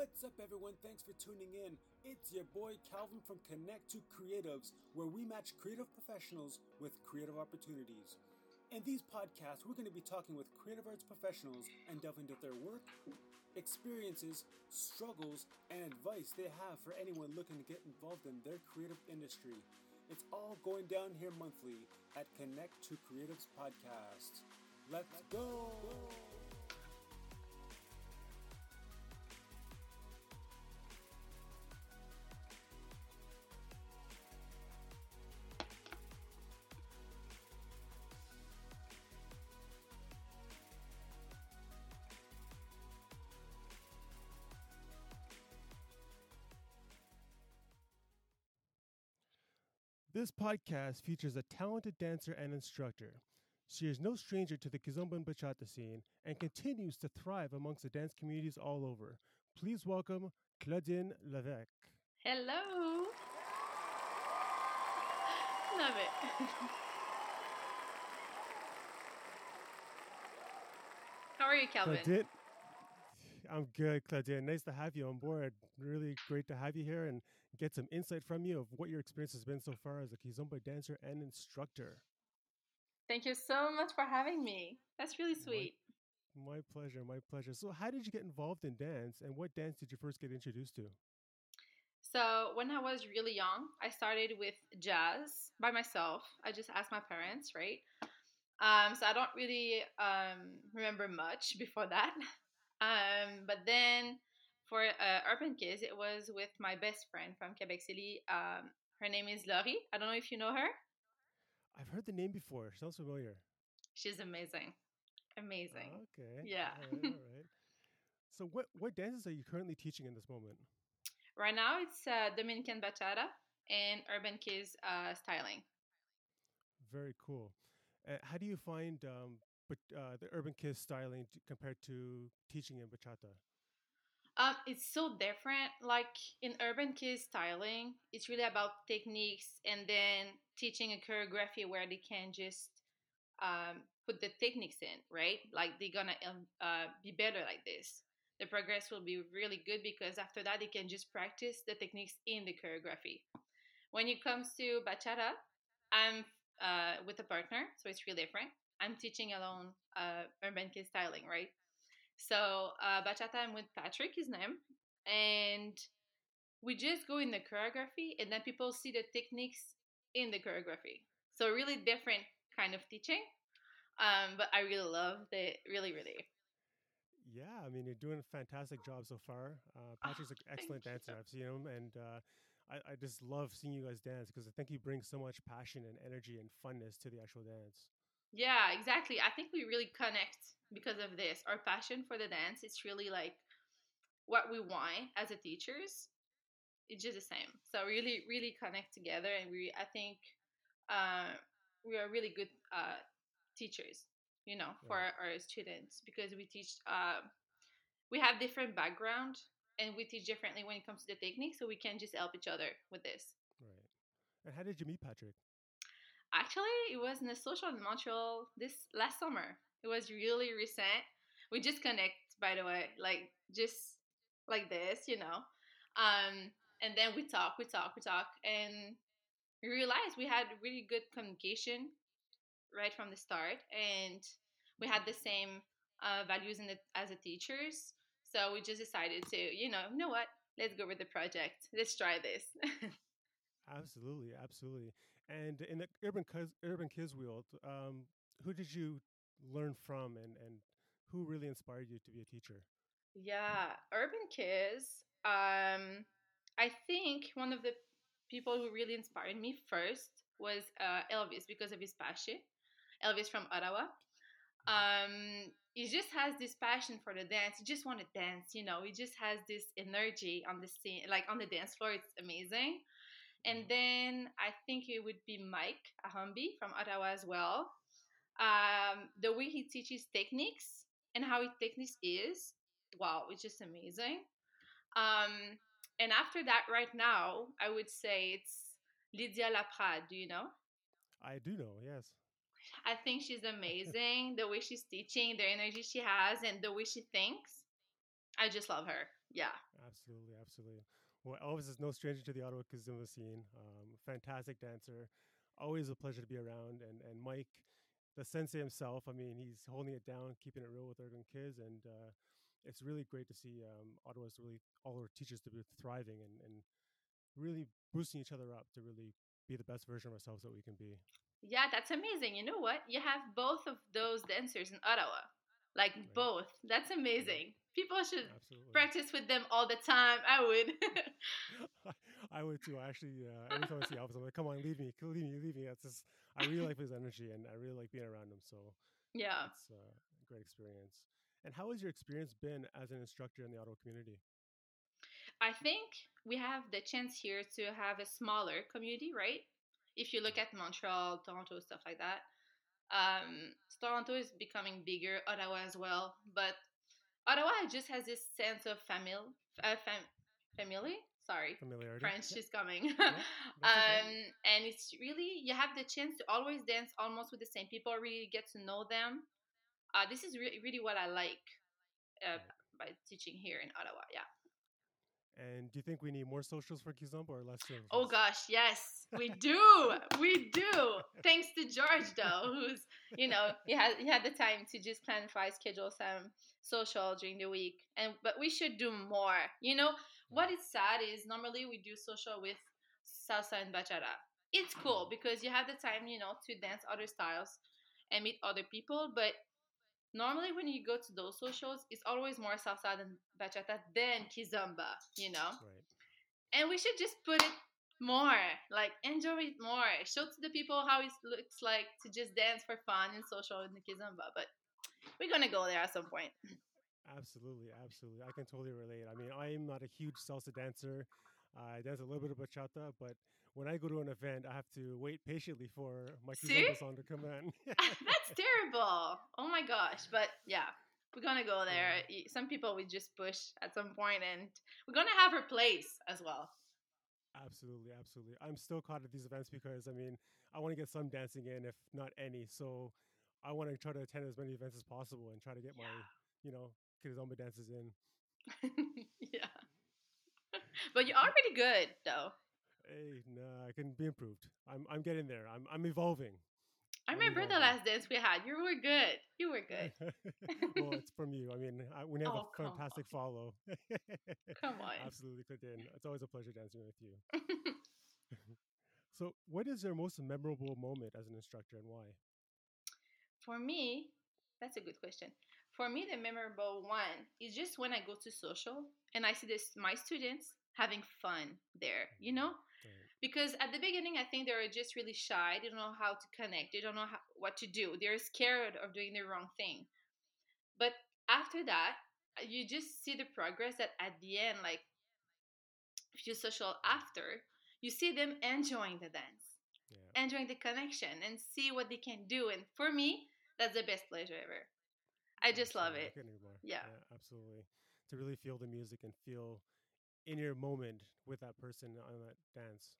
What's up, everyone? Thanks for tuning in. It's your boy Calvin from Connect to Creatives, where we match creative professionals with creative opportunities. In these podcasts, we're going to be talking with creative arts professionals and delving into their work, experiences, struggles, and advice they have for anyone looking to get involved in their creative industry. It's all going down here monthly at Connect to Creatives Podcast. Let's go! This podcast features a talented dancer and instructor. She is no stranger to the Kizomba and Bachata scene and continues to thrive amongst the dance communities all over. Please welcome Claudine Levesque. Hello. Love it. How are you, Calvin? Claudine, I'm good, Claudia. Nice to have you on board. Really great to have you here and get some insight from you of what your experience has been so far as a Kizomba dancer and instructor. Thank you so much for having me. That's really sweet. My, my pleasure, my pleasure. So, how did you get involved in dance and what dance did you first get introduced to? So, when I was really young, I started with jazz by myself. I just asked my parents, right? Um, so, I don't really um, remember much before that. Um, but then for uh, Urban Kiz, it was with my best friend from Quebec City. Um, her name is Laurie. I don't know if you know her. I've heard the name before. Sounds familiar. She's amazing. Amazing. Okay. Yeah. All right. All right. so, what what dances are you currently teaching in this moment? Right now, it's uh, Dominican bachata and Urban Kiz uh, styling. Very cool. Uh, how do you find um, but uh, the urban kiz styling compared to teaching in bachata? Um, it's so different. Like in urban kiz styling, it's really about techniques and then teaching a choreography where they can just um, put the techniques in, right? Like they're gonna um, uh, be better like this. The progress will be really good because after that they can just practice the techniques in the choreography. When it comes to bachata, I'm uh, with a partner, so it's really different. I'm teaching alone uh, urban kiz styling, right? So uh, bachata, I'm with Patrick, his name, and we just go in the choreography, and then people see the techniques in the choreography. So really different kind of teaching, um, but I really love it. Really, really. Yeah, I mean, you're doing a fantastic job so far. Uh, Patrick's an Oh, excellent dancer. you. I've seen him, and uh, I, I just love seeing you guys dance because I think you bring so much passion and energy and funness to the actual dance. Yeah, exactly. I think we really connect because of this. Our passion for the dance, it's really like what we want as a teachers. It's just the same. So really, really connect together, and we, I think, uh, we are really good uh, teachers. You know, for Right. our, our students because we teach. Uh, we have different background, and we teach differently when it comes to the technique, so we can just help each other with this. Right. And how did you meet Patrick? Actually, it was in a social in Montreal this last summer. It was really recent. We just connect, by the way, like just like this, you know. Um, and then we talk, we talk, we talk, and we realized we had really good communication right from the start, and we had the same uh, values in the, as a teachers. So we just decided to, you know, you know what? Let's go with the project. Let's try this. Absolutely, absolutely. And in the urban Kiz, urban kiz world, um, who did you learn from, and and who really inspired you to be a teacher? Yeah, urban kiz. Um, I think one of the people who really inspired me first was uh, Elvis because of his passion. Elvis from Ottawa. Um, he just has this passion for the dance. He just want to dance, you know. He just has this energy on the scene, like on the dance floor. It's amazing. And then I think it would be Mike Ahambi from Ottawa as well. Um, the way he teaches techniques and how his techniques is, wow, it's just amazing. Um, and after that, right now, I would say it's Lydia Laprade. Do you know? I do know, yes. I think she's amazing. the way she's teaching, the energy she has, and the way she thinks. I just love her. Yeah. Absolutely, absolutely. Well, Elvis is no stranger to the Ottawa Kizomba scene. Um, fantastic dancer. Always a pleasure to be around. And and Mike, the sensei himself. I mean, he's holding it down, keeping it real with urban kiz, and uh, it's really great to see um, Ottawa's really all our teachers to be thriving and, and really boosting each other up to really be the best version of ourselves that we can be. Yeah, that's amazing. You know what? You have both of those dancers in Ottawa. Like right. both. That's amazing. People should Absolutely. practice with them all the time. I would. I would too. Actually, uh, every time I see Elvis, I'm like, "Come on, leave me, leave me, leave me." That's just, I really like his energy, and I really like being around him. So yeah, it's uh, a great experience. And how has your experience been as an instructor in the Ottawa community? I think we have the chance here to have a smaller community, right? If you look at Montreal, Toronto, stuff like that. Um, Toronto is becoming bigger, Ottawa as well, but Ottawa just has this sense of family, uh, fam- family. Sorry, familiarity. French yeah. is coming. yeah, um, okay. and it's really you have the chance to always dance almost with the same people, really get to know them. Uh, this is re- really what I like uh, by teaching here in Ottawa. Yeah. And do you think we need more socials for Kizomba or less socials? Oh gosh, yes, we do. we do. Thanks to George though, who's you know he had he had the time to just planify schedule some social during the week. And but we should do more. You know what is sad is normally we do social with salsa and bachata. It's cool because you have the time you know to dance other styles and meet other people, but normally when you go to those socials, it's always more salsa than bachata than kizomba, you know? Right. And we should just put it more, like enjoy it more. Show to the people how it looks like to just dance for fun and social in the kizomba. But we're gonna go there at some point. Absolutely, absolutely. I can totally relate. I mean, I'm not a huge salsa dancer. Uh, a little bit of bachata, but when I go to an event, I have to wait patiently for my kizomba song to come in. That's terrible. Oh my gosh. But yeah, we're gonna go there. Yeah. Some people we just push at some point, and we're gonna have her place as well. Absolutely, absolutely. I'm still caught at these events because I mean, I want to get some dancing in, if not any. So I want to try to attend as many events as possible and try to get yeah. my, you know, kizomba dances in. But you are pretty good, though. Hey, no, I can be improved. I'm I'm getting there. I'm I'm evolving. I remember the last dance we had. You were good. You were good. well, it's from you. I mean, I, we have oh, a fantastic on. follow. come on. Absolutely, Clinton. It's always a pleasure dancing with you. so, what is your most memorable moment as an instructor and why? For me, that's a good question. For me, the memorable one is just when I go to social and I see this my students having fun there. You know, because at the beginning i think they're just really shy they don't know how to connect they don't know how, what to do they're scared of doing the wrong thing but after that uh, you just see the progress that at the end like few social after you see them enjoying the dance yeah. enjoying the connection and see what they can do and for me that's the best pleasure ever i just absolutely. love it yeah. yeah absolutely to really feel the music and feel in your moment with that person on that dance?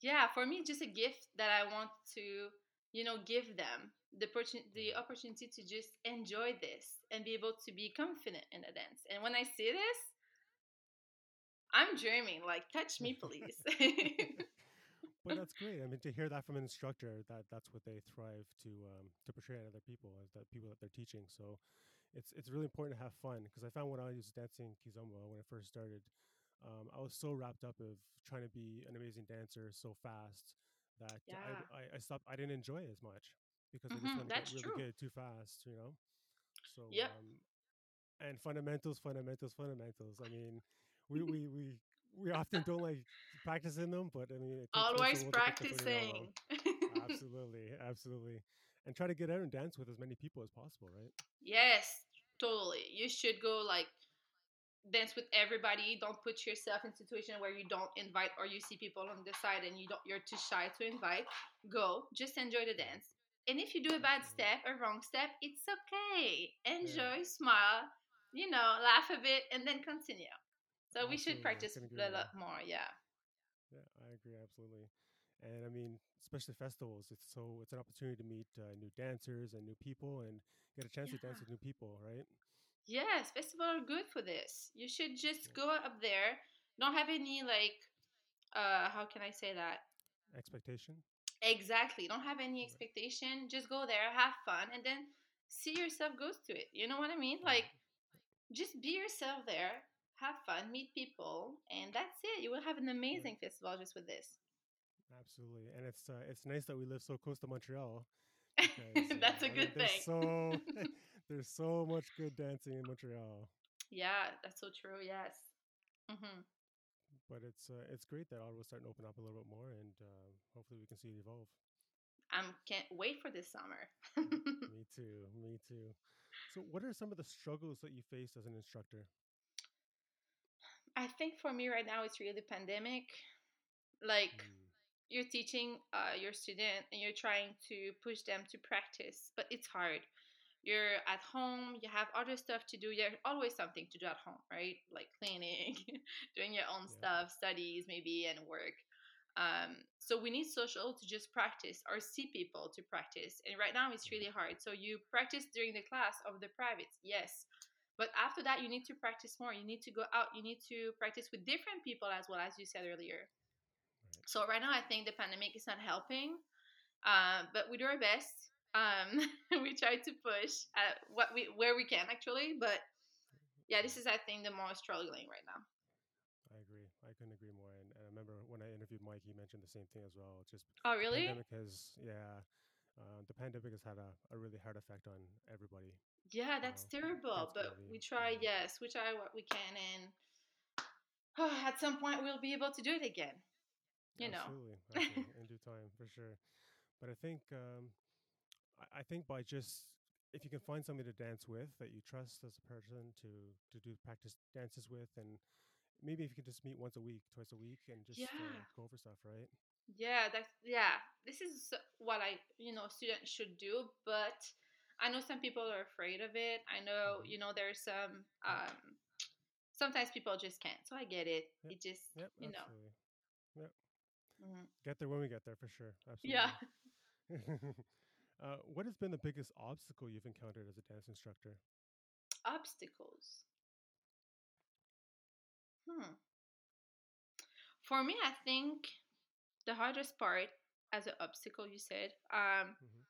Yeah for me just a gift that i want to you know give them the opportunity the opportunity to just enjoy this and be able to be confident in the dance. And when i see this i'm dreaming like touch me please. But that's great i mean to hear that from an instructor that that's what they thrive to um, to portray on other people as the people that they're teaching. So it's it's really important to have fun because i found when i was dancing kizomba when i first started um, I was so wrapped up of trying to be an amazing dancer so fast that yeah. I, I, I, stopped. I didn't enjoy it as much because mm-hmm, I just mm-hmm, went really true. good too fast, you know. So yeah. Um, and fundamentals, fundamentals, fundamentals. I mean, we we we we often don't like practicing them, but I mean, always practicing. absolutely, absolutely, and try to get out and dance with as many people as possible, right? Yes, totally. You should go like dance with everybody. Don't put yourself in a situation where you don't invite or you see people on the side and you don't you're too shy to invite. Go just enjoy the dance. And if you do a bad step a wrong step it's okay. Enjoy yeah. smile you know laugh a bit and then continue. So absolutely. we should practice a lot more yeah. Yeah i agree absolutely. And i mean especially festivals it's so it's an opportunity to meet uh, new dancers and new people and get a chance yeah. to dance with new people right Yes, festivals are good for this. You should just go up there. Don't have any like uh how can I say that? Expectation. Exactly. Don't have any expectation. Just go there, have fun, and then see yourself goes to it. You know what I mean? Like just be yourself there, have fun, meet people, and that's it. You will have an amazing festival just with this. Absolutely, and it's uh, it's nice that we live so close to Montreal. Because, that's uh, a I mean, good thing. So there's so much good dancing in Montreal, yeah, that's so true. Yes. hmm but it's uh, it's great that Ottawa's starting to open up a little bit more, and uh, hopefully we can see it evolve. I can't wait for this summer. me too, me too. So, what are some of the struggles that you faced as an instructor? I think for me right now, it's really the pandemic. Like, Mm, you're teaching uh, your student and you're trying to push them to practice, but it's hard. You're at home, you have other stuff to do. There's always something to do at home, right? Like cleaning, doing your own Yeah. stuff, studies maybe, and work. Um, so we need social to just practice or see people to practice. And right now it's really hard. So you practice during the class of the privates, yes. But after that, you need to practice more. You need to go out. You need to practice with different people as well, as you said earlier. right. So right now, I think the pandemic is not helping, uh, but we do our best. Um, we try to push at what we where we can actually, but yeah, this is I think the most struggling right now. I agree. I couldn't agree more. And, and I remember when I interviewed Mike, he mentioned the same thing as well. Just Oh really? pandemic has, yeah, uh, the pandemic has had a, a really hard effect on everybody. Yeah, that's terrible. But we try, yeah. yes, we try what we can, and oh, at some point we'll be able to do it again. You know. absolutely, absolutely, in due time for sure. But I think um, I, I think by just if you can find somebody to dance with that you trust as a person to to do practice dances with, and maybe if you could just meet once a week, twice a week, and just uh, go over stuff, right? Yeah, that's yeah. This is what I you know students should do, but I know some people are afraid of it. I know Mhm. you know there's some um sometimes people just can't. So I get it. Yep, It just Yep, you know. absolutely. Yep, mhm. get there when we get there for sure. Absolutely. Yeah. uh, what has been the biggest obstacle you've encountered as a dance instructor? Obstacles. Hmm. For me, I think the hardest part as an obstacle you said um Mhm.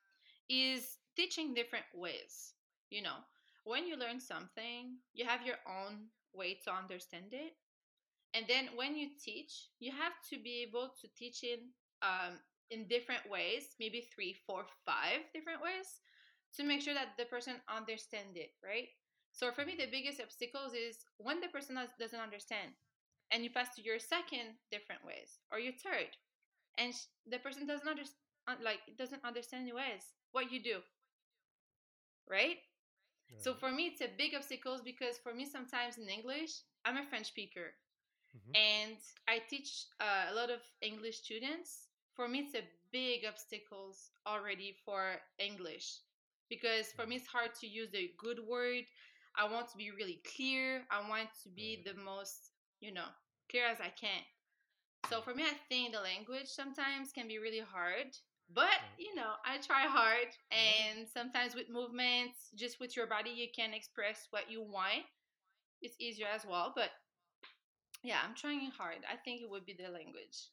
is teaching different ways. You know, when you learn something, you have your own way to understand it. And then when you teach, you have to be able to teach in um, in different ways, maybe three, four, five different ways, to make sure that the person understand it, right? So for me, the biggest obstacles is when the person does- doesn't understand, and you pass to your second different ways, or your third, and sh- the person doesn't understand, like doesn't understand the ways. What you do, right? So for me, it's a big obstacle because for me, sometimes in English, I'm a French speaker Mhm. and I teach uh, a lot of English students. For me, it's a big obstacles already for English because for me, it's hard to use the good word. I want to be really clear. I want to be the most, you know, clear as I can. So for me, I think the language sometimes can be really hard. But you know, I try hard, Yeah. and sometimes with movements, just with your body, you can express what you want. It's easier as well. But yeah, I'm trying hard. I think it would be the language.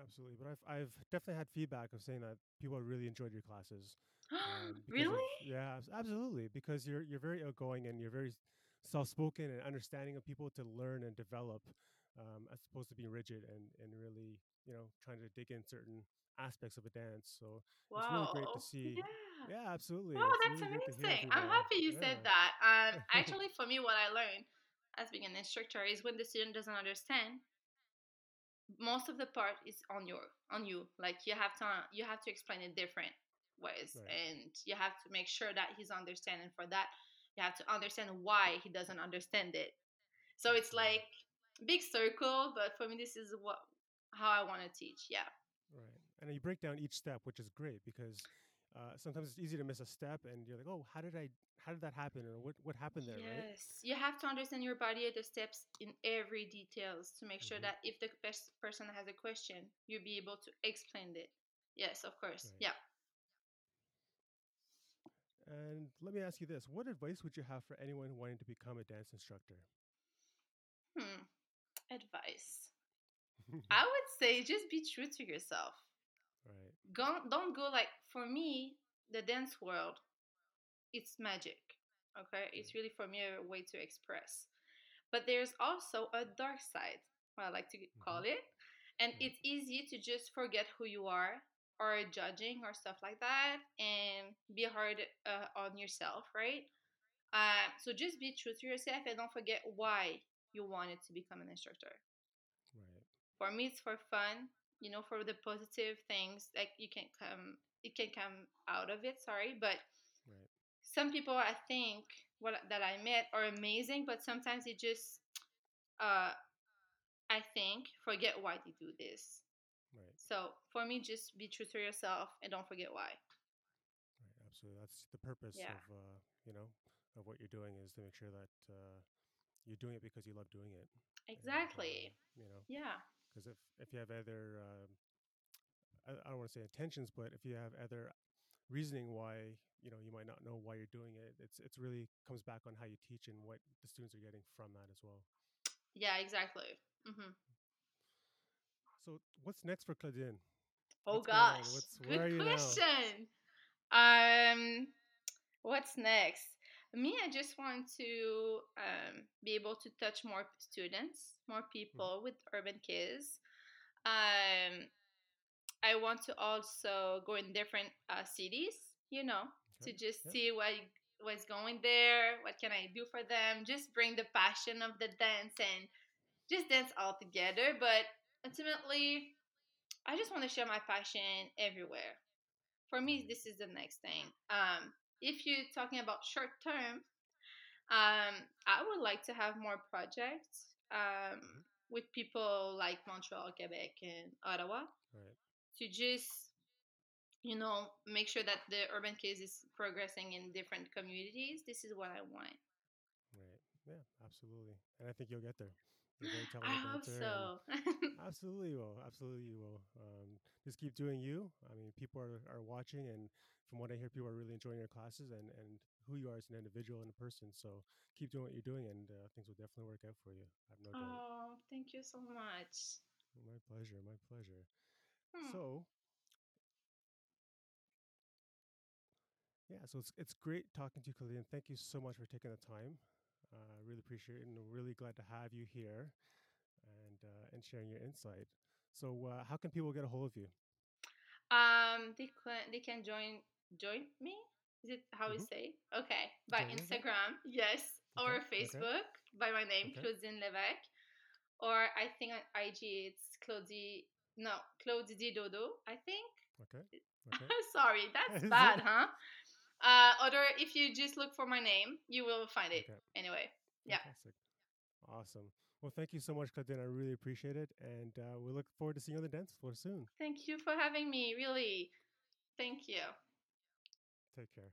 Absolutely, but I've I've definitely had feedback of saying that people really enjoyed your classes. um, because of- really? yeah, absolutely. Because you're you're very outgoing and you're very soft spoken and understanding of people to learn and develop, um, as opposed to being rigid and and really you know trying to dig in certain aspects of a dance. So it's really Wow. great to see. Yeah. Yeah, absolutely. Oh, that's really great to hear amazing. I'm happy you Yeah. said that. Um, actually, for me, what I learned as being an instructor is when the student doesn't understand, most of the part is on your on you. Like you have to you have to explain it different ways, Right. and you have to make sure that he's understanding. For that, you have to understand why he doesn't understand it. So it's mm-hmm. like big circle, but for me, this is what how I want to teach. Yeah. Right. And you break down each step, which is great because uh, sometimes it's easy to miss a step and you're like, oh, how did I, how did that happen? Or what, what happened there, right? Yes, you have to understand your body at the steps in every details to make sure Mhm. that if the pers- person has a question, you'll be able to explain it. Yes, of course. Right. Yeah. And let me ask you this what advice would you have for anyone wanting to become a dance instructor? Hmm. Advice. I would say just be true to yourself. Go, don't go like for me, the dance world, it's magic. Okay, it's really for me a way to express. But there's also a dark side, what I like to call it, and Mhm. it's easy to just forget who you are or judging or stuff like that, and be hard uh, on yourself, right? Uh, so just be true to yourself and don't forget why you wanted to become an instructor Right. for me it's for fun you know for the positive things like you can come it can come out of it sorry but Right. some people i think what that i met are amazing but sometimes they just uh i think forget why they do this Right. so for me just be true to yourself and don't forget why Right. Absolutely. That's the purpose Yeah. of uh, you know of what you're doing is to make sure that uh, you're doing it because you love doing it. and, exactly uh, you know, yeah because if if you have other um, I, I don't want to say intentions, but if you have other reasoning why you know you might not know why you're doing it, it's it's really comes back on how you teach and what the students are getting from that as well. yeah exactly mm-hmm. So what's next for Claudine? oh What's gosh good are you now? question um what's next me i just want to um, be able to touch more students more Mm-hmm. people with urban kiz um, i want to also go in different uh, cities you know to just yeah. see what what's going there what can i do for them just bring the passion of the dance and just dance all together but ultimately i just want to share my passion everywhere for me this is the next thing um, if you're talking about short term um, i would like to have more projects um, Mhm. with people like montreal quebec and ottawa Right. to just you know make sure that the urban kiz is progressing in different communities this is what i want Right. Yeah. Absolutely. And I think you'll get there. You're a very i hope so Absolutely, you will. Absolutely, you will. Um, just keep doing you. I mean, people are, are watching, and from what I hear, people are really enjoying your classes and, and who you are as an individual and a person. So keep doing what you're doing, and uh, things will definitely work out for you. I have no doubt. oh thank you so much My pleasure. My pleasure. Hmm. So, yeah, so it's, it's great talking to you, Khalid. Thank you so much for taking the time. I uh, really appreciate it, and really glad to have you here and uh, and sharing your insight. So, uh, how can people get a hold of you? Um, they can they can join join me. Is it how you Mhm. say? Okay, by Join you, yeah. Instagram, yes, or Okay, okay. Facebook by my name, Okay. Claudine Levesque, or I think on IG it's Claudie. No, Claudie Dodo. I think. Okay. Okay. Sorry, that's bad, huh? Uh, or if you just look for my name, you will find it. Okay. Anyway, Yeah. Fantastic. Awesome. Well, thank you so much, Claudine. I really appreciate it. And uh, we look forward to seeing you on the dance floor soon. thank you for having me. Really, thank you. Take care.